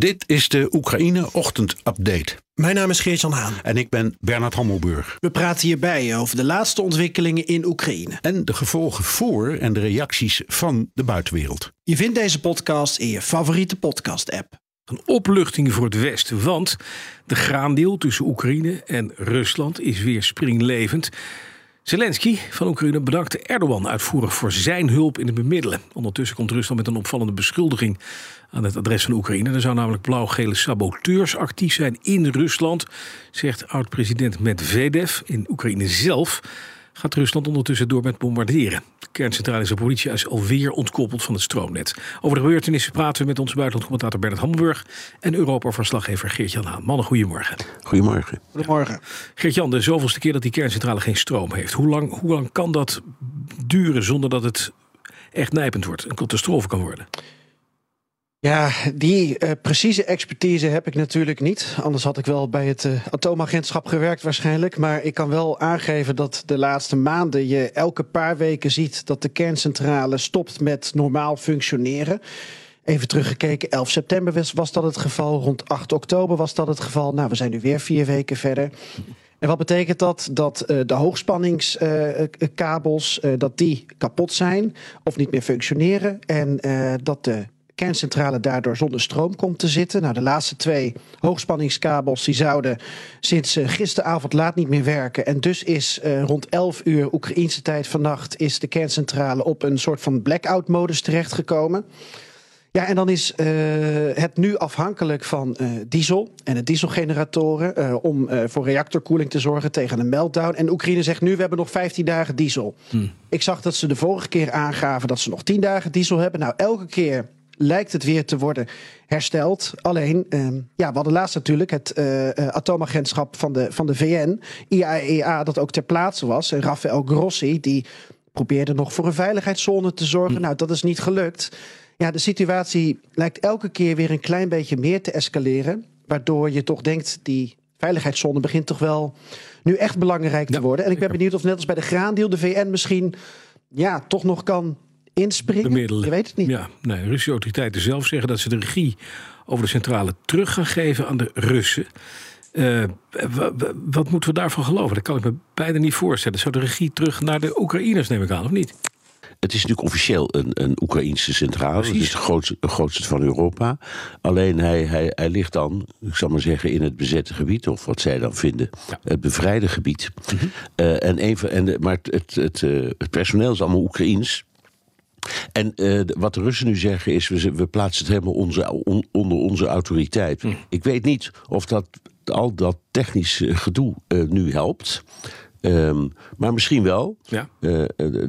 Dit is de Oekraïne Ochtend Update. Mijn naam is Geert-Jan Haan. En ik ben Bernard Hammelburg. We praten hierbij over de laatste ontwikkelingen in Oekraïne. En de gevolgen voor en de reacties van de buitenwereld. Je vindt deze podcast in je favoriete podcast-app. Een opluchting voor het Westen, want de graandeal tussen Oekraïne en Rusland is weer springlevend. Zelensky van Oekraïne bedankte Erdogan uitvoerig voor zijn hulp in het bemiddelen. Ondertussen komt Rusland met een opvallende beschuldiging aan het adres van Oekraïne. Er zou namelijk blauw-gele saboteurs actief zijn in Rusland, zegt oud-president Medvedev. In Oekraïne zelf gaat Rusland ondertussen door met bombarderen. De kerncentrale Zaporizhia is alweer ontkoppeld van het stroomnet. Over de gebeurtenissen praten we met onze buitenlandcommentator Bernard Hamburg en Europa-verslaggever Geert-Jan Haan. Mannen, goedemorgen. Goedemorgen. Goedemorgen. Geert-Jan, de zoveelste keer dat die kerncentrale geen stroom heeft. Hoe lang, hoe lang kan dat duren zonder dat het echt nijpend wordt, een catastrofe kan worden? Ja, die uh, precieze expertise heb ik natuurlijk niet. Anders had ik wel bij het uh, atoomagentschap gewerkt waarschijnlijk. Maar ik kan wel aangeven dat de laatste maanden je elke paar weken ziet dat de kerncentrale stopt met normaal functioneren. Even teruggekeken, 11 september was, was dat het geval. Rond 8 oktober was dat het geval. Nou, we zijn nu weer vier weken verder. En wat betekent dat? Dat uh, de hoogspanningskabels dat die kapot zijn of niet meer functioneren. En dat de kerncentrale daardoor zonder stroom komt te zitten. Nou, de laatste twee hoogspanningskabels die zouden sinds uh, gisteravond laat niet meer werken. En dus is uh, rond 11 uur Oekraïnse tijd vannacht is de kerncentrale op een soort van blackout-modus terechtgekomen. Ja, en dan is uh, het nu afhankelijk van uh, diesel en de dieselgeneratoren uh, om voor reactorkoeling te zorgen tegen een meltdown. En Oekraïne zegt nu, we hebben nog 15 dagen diesel. Hmm. Ik zag dat ze de vorige keer aangaven dat ze nog 10 dagen diesel hebben. Nou, elke keer lijkt het weer te worden hersteld. Alleen, uh, ja, we hadden laatst natuurlijk het uh, atoomagentschap van de, van de VN, IAEA, dat ook ter plaatse was. En Rafael Grossi, die probeerde nog voor een veiligheidszone te zorgen. Mm. Nou, dat is niet gelukt. Ja, de situatie lijkt elke keer weer een klein beetje meer te escaleren. Waardoor je toch denkt, die veiligheidszone begint toch wel nu echt belangrijk te worden. En ik ben benieuwd of net als bij de graandeal de VN misschien ja, toch nog kan inspringen? Bemiddelen. Je weet het niet. Ja, nee, Russische autoriteiten zelf zeggen dat ze de regie over de centrale terug gaan geven aan de Russen. Uh, wat moeten we daarvan geloven? Dat kan ik me bijna niet voorstellen. Zou de regie terug naar de Oekraïners, neem ik aan, of niet? Het is natuurlijk officieel een, een Oekraïnse centrale. Het is de grootste, de grootste van Europa. Alleen hij, hij, hij ligt dan, ik zal maar zeggen, in het bezette gebied, of wat zij dan vinden, ja. het bevrijde gebied. Mm -hmm. uh, en een van, en de, maar het, het, het, uh, het personeel is allemaal Oekraïens. En uh, wat de Russen nu zeggen is, we, we plaatsen het helemaal onze, on, onder onze autoriteit. Hm. Ik weet niet of dat al dat technisch gedoe uh, nu helpt. Um, maar misschien wel. Ja. Uh,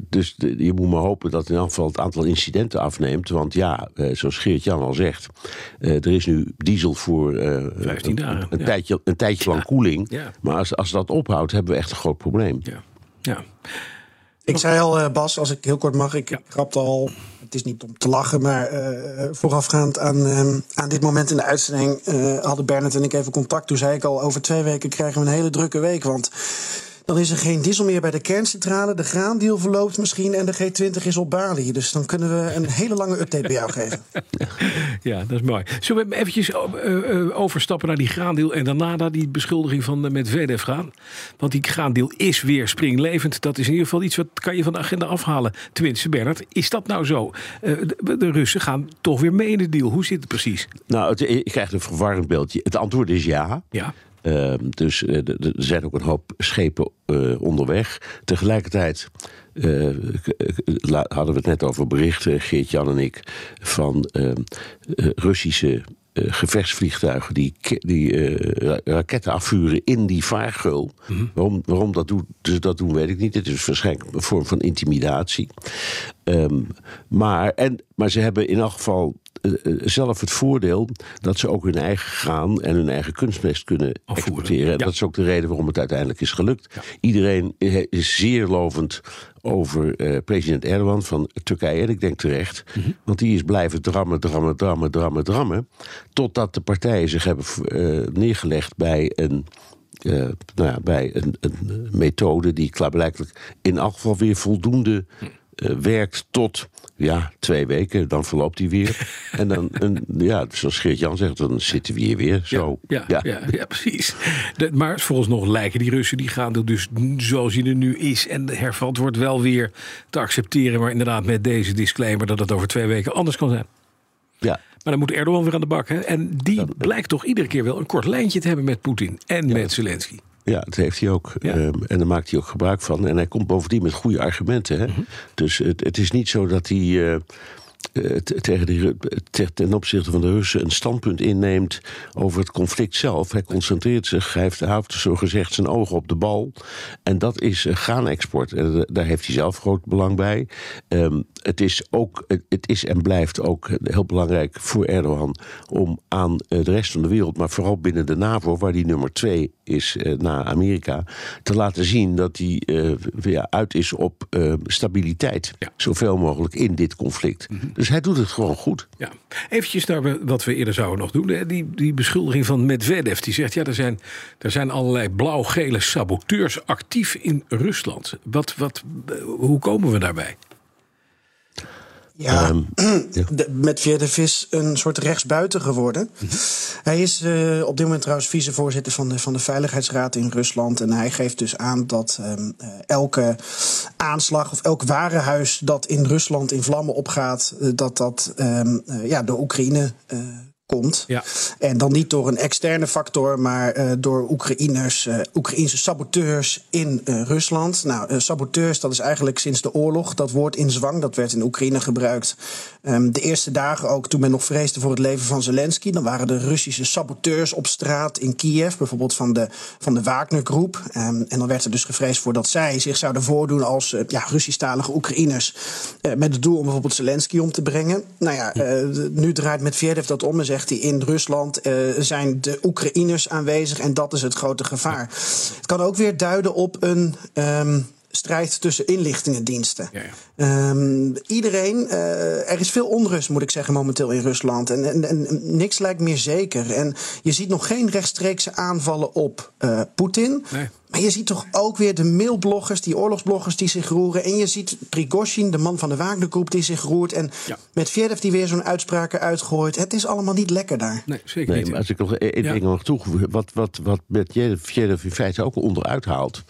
dus de, je moet maar hopen dat in elk geval het aantal incidenten afneemt. Want ja, uh, zoals Geert-Jan al zegt, uh, er is nu diesel voor 15 dagen. Een, een ja. tijdje, een tijdje lang koeling. Ja. Maar als, als dat ophoudt, hebben we echt een groot probleem. Ja. Ik zei al, uh, Bas, als ik heel kort mag, ik Ja. grapte al. Het is niet om te lachen, maar uh, voorafgaand aan, uh, aan dit moment in de uitzending hadden Bernard en ik even contact. Toen zei ik al, over twee weken krijgen we een hele drukke week. Want dan is er geen diesel meer bij de kerncentrale. De graandeal verloopt misschien en de G20 is op Bali. Dus dan kunnen we een hele lange update bij jou geven. Ja, dat is mooi. Zullen we eventjes uh, uh, overstappen naar die graandeel en daarna naar die beschuldiging van uh, Medvedev gaan? Want die graandeel is weer springlevend. Dat is in ieder geval iets wat kan je van de agenda afhalen. Tenminste, Bernard, is dat nou zo? De, de, Russen gaan toch weer mee in de deal. Hoe zit het precies? Nou, het, ik krijg een verwarrend beeldje. Het antwoord is ja. Ja. Uh, dus uh, er zijn ook een hoop schepen uh, onderweg. Tegelijkertijd hadden we het net over berichten, Geert-Jan en ik, van Russische gevechtsvliegtuigen die, die raketten afvuren in die vaargeul. Mm -hmm. waarom, waarom dat doen, dus dat doen, weet ik niet. Het is waarschijnlijk een vorm van intimidatie. Ehm, maar, en, maar ze hebben in elk geval zelf het voordeel dat ze ook hun eigen graan en hun eigen kunstmest kunnen exporteren. En dat is ook de reden waarom het uiteindelijk is gelukt. Iedereen is zeer lovend over uh, president Erdogan van Turkije. En ik denk terecht. Mm -hmm. Want die is blijven drammen, drammen, drammen, drammen, drammen. Totdat de partijen zich hebben uh, neergelegd bij een. Uh, nou ja, bij een, een, methode die klaarblijkelijk in elk geval weer voldoende werkt tot ja, twee weken, dan verloopt hij weer. en dan, een, ja, zoals Geert-Jan zegt, dan zitten we hier weer zo. Ja, ja, ja. ja precies. De, maar volgens nog lijken die Russen, die gaan er dus zoals hij er nu is. En hervat wordt wel weer te accepteren. Maar inderdaad met deze disclaimer dat het over twee weken anders kan zijn. Ja. Maar dan moet Erdogan weer aan de bak. Hè? En die dat, blijkt toch iedere keer wel een kort lijntje te hebben met Poetin en met Zelensky. Ja, dat heeft hij ook. Ja. Um, en daar maakt hij ook gebruik van. En hij komt bovendien met goede argumenten. Hè? Mm -hmm. Dus het, het, is niet zo dat hij. Uh, tegen die, ten opzichte van de Russen een standpunt inneemt over het conflict zelf. Hij concentreert zich, hij heeft, hij houdt zo gezegd zijn ogen op de bal. En dat is graanexport. En daar heeft hij zelf groot belang bij. Um, het is ook, het is en blijft ook heel belangrijk voor Erdogan om aan de rest van de wereld, maar vooral binnen de NAVO, waar die nummer twee is uh, na Amerika, te laten zien dat hij uh, ja, uit is op uh, stabiliteit. Ja. Zoveel mogelijk in dit conflict. Mm -hmm. Dus hij doet het gewoon goed. Ja. Eventjes naar wat we eerder zouden nog doen. Die, die beschuldiging van Medvedev. Die zegt, ja, er zijn, er zijn allerlei blauw-gele saboteurs actief in Rusland. Wat, wat, hoe komen we daarbij? Ja, um, ja. Medvedev is een soort rechtsbuiten geworden. Mm -hmm. Hij is uh, op dit moment trouwens vicevoorzitter van de, van de Veiligheidsraad in Rusland. En hij geeft dus aan dat um, uh, elke aanslag of elk warenhuis dat in Rusland in vlammen opgaat, uh, dat dat um, ja, door Oekraïne komt. Ja. En dan niet door een externe factor, maar uh, door Oekraïners, uh, Oekraïnse saboteurs in uh, Rusland. Nou, saboteurs, dat is eigenlijk sinds de oorlog. Dat woord in zwang, dat werd in Oekraïne gebruikt. Um, de eerste dagen ook, toen men nog vreesde voor het leven van Zelensky. Dan waren er Russische saboteurs op straat in Kiev, bijvoorbeeld van de, van de Wagner-groep. Um, en dan werd er dus gevreesd voor dat zij zich zouden voordoen als ja, Russisch-talige Oekraïners. met het doel om bijvoorbeeld Zelensky om te brengen. Nou ja, nu draait Medvedev dat om en zegt hij in Rusland uh, zijn de Oekraïners aanwezig en dat is het grote gevaar. Het kan ook weer duiden op een. Um, strijd tussen inlichtingendiensten. Ja, ja. Um, iedereen, uh, er is veel onrust, moet ik zeggen, momenteel in Rusland. En, en, en, niks lijkt meer zeker. En je ziet nog geen rechtstreekse aanvallen op uh, Poetin. Nee. Maar je ziet toch ook weer de mailbloggers, die oorlogsbloggers die zich roeren. En je ziet Prigozhin, de man van de Wagnergroep, die zich roert. En ja. met Vjerev die weer zo'n uitspraak uitgooit. Het is allemaal niet lekker daar. Nee, zeker nee, niet. Maar als ik nog één ding mag toevoegen. Wat, wat, wat in feite ook onderuit haalt...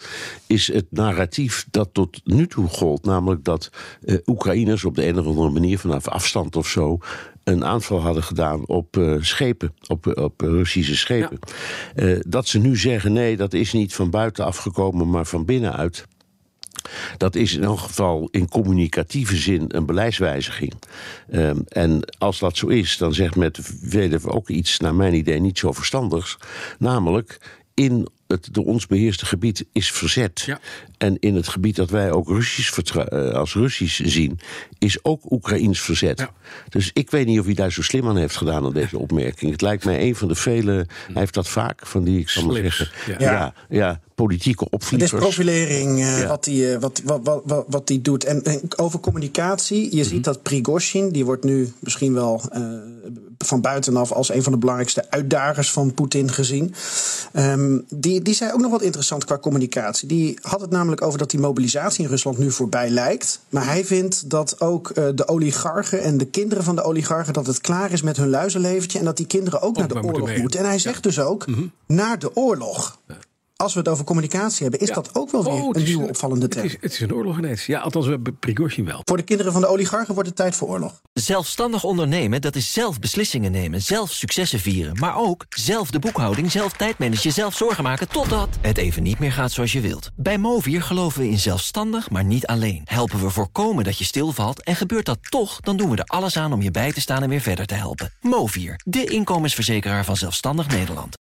is het narratief dat tot nu toe gold. Namelijk dat uh, Oekraïners op de een of andere manier... vanaf afstand of zo een aanval hadden gedaan op uh, schepen, op, op Russische schepen. Ja. Uh, dat ze nu zeggen: nee, dat is niet van buiten afgekomen, maar van binnenuit. Dat is in elk geval in communicatieve zin een beleidswijziging. Um, en als dat zo is, dan zegt Medvedev ook iets, naar mijn idee, niet zo verstandigs. Namelijk, in het door ons beheerste gebied is verzet. Ja. En in het gebied dat wij ook Russisch als Russisch zien, is ook Oekraïns verzet. Ja. Dus ik weet niet of hij daar zo slim aan heeft gedaan aan deze opmerking. Het lijkt mij een van de vele. Hij heeft dat vaak van die, ik zal maar zeggen. Ja. Ja, politieke opvliegers. Het is profilering uh, ja. wat hij wat, wat, wat, wat die doet. En, en over communicatie, je mm -hmm. ziet dat Prigozhin, die wordt nu misschien wel uh, van buitenaf als een van de belangrijkste uitdagers van Poetin gezien. Um, die, die zei ook nog wat interessant qua communicatie. Die had het namelijk over dat die mobilisatie in Rusland nu voorbij lijkt. Maar hij vindt dat ook uh, de oligarchen en de kinderen van de oligarchen... dat het klaar is met hun luizenleventje... en dat die kinderen ook, ook naar de oorlog moeten. moeten. En hij zegt ja. dus ook, mm -hmm. naar de oorlog. Ja als we het over communicatie hebben, is ja. dat ook wel weer oh, een nieuwe opvallende trend. Het is, het is een oorlog ineens. Ja, althans, we Prigozhin wel. Voor de kinderen van de oligarchen wordt het tijd voor oorlog. Zelfstandig ondernemen, dat is zelf beslissingen nemen, zelf successen vieren. Maar ook zelf de boekhouding, zelf tijdmanagen, zelf zorgen maken... totdat het even niet meer gaat zoals je wilt. Bij Movier geloven we in zelfstandig, maar niet alleen. Helpen we voorkomen dat je stilvalt en gebeurt dat toch... dan doen we er alles aan om je bij te staan en weer verder te helpen. Movier, de inkomensverzekeraar van Zelfstandig Nederland.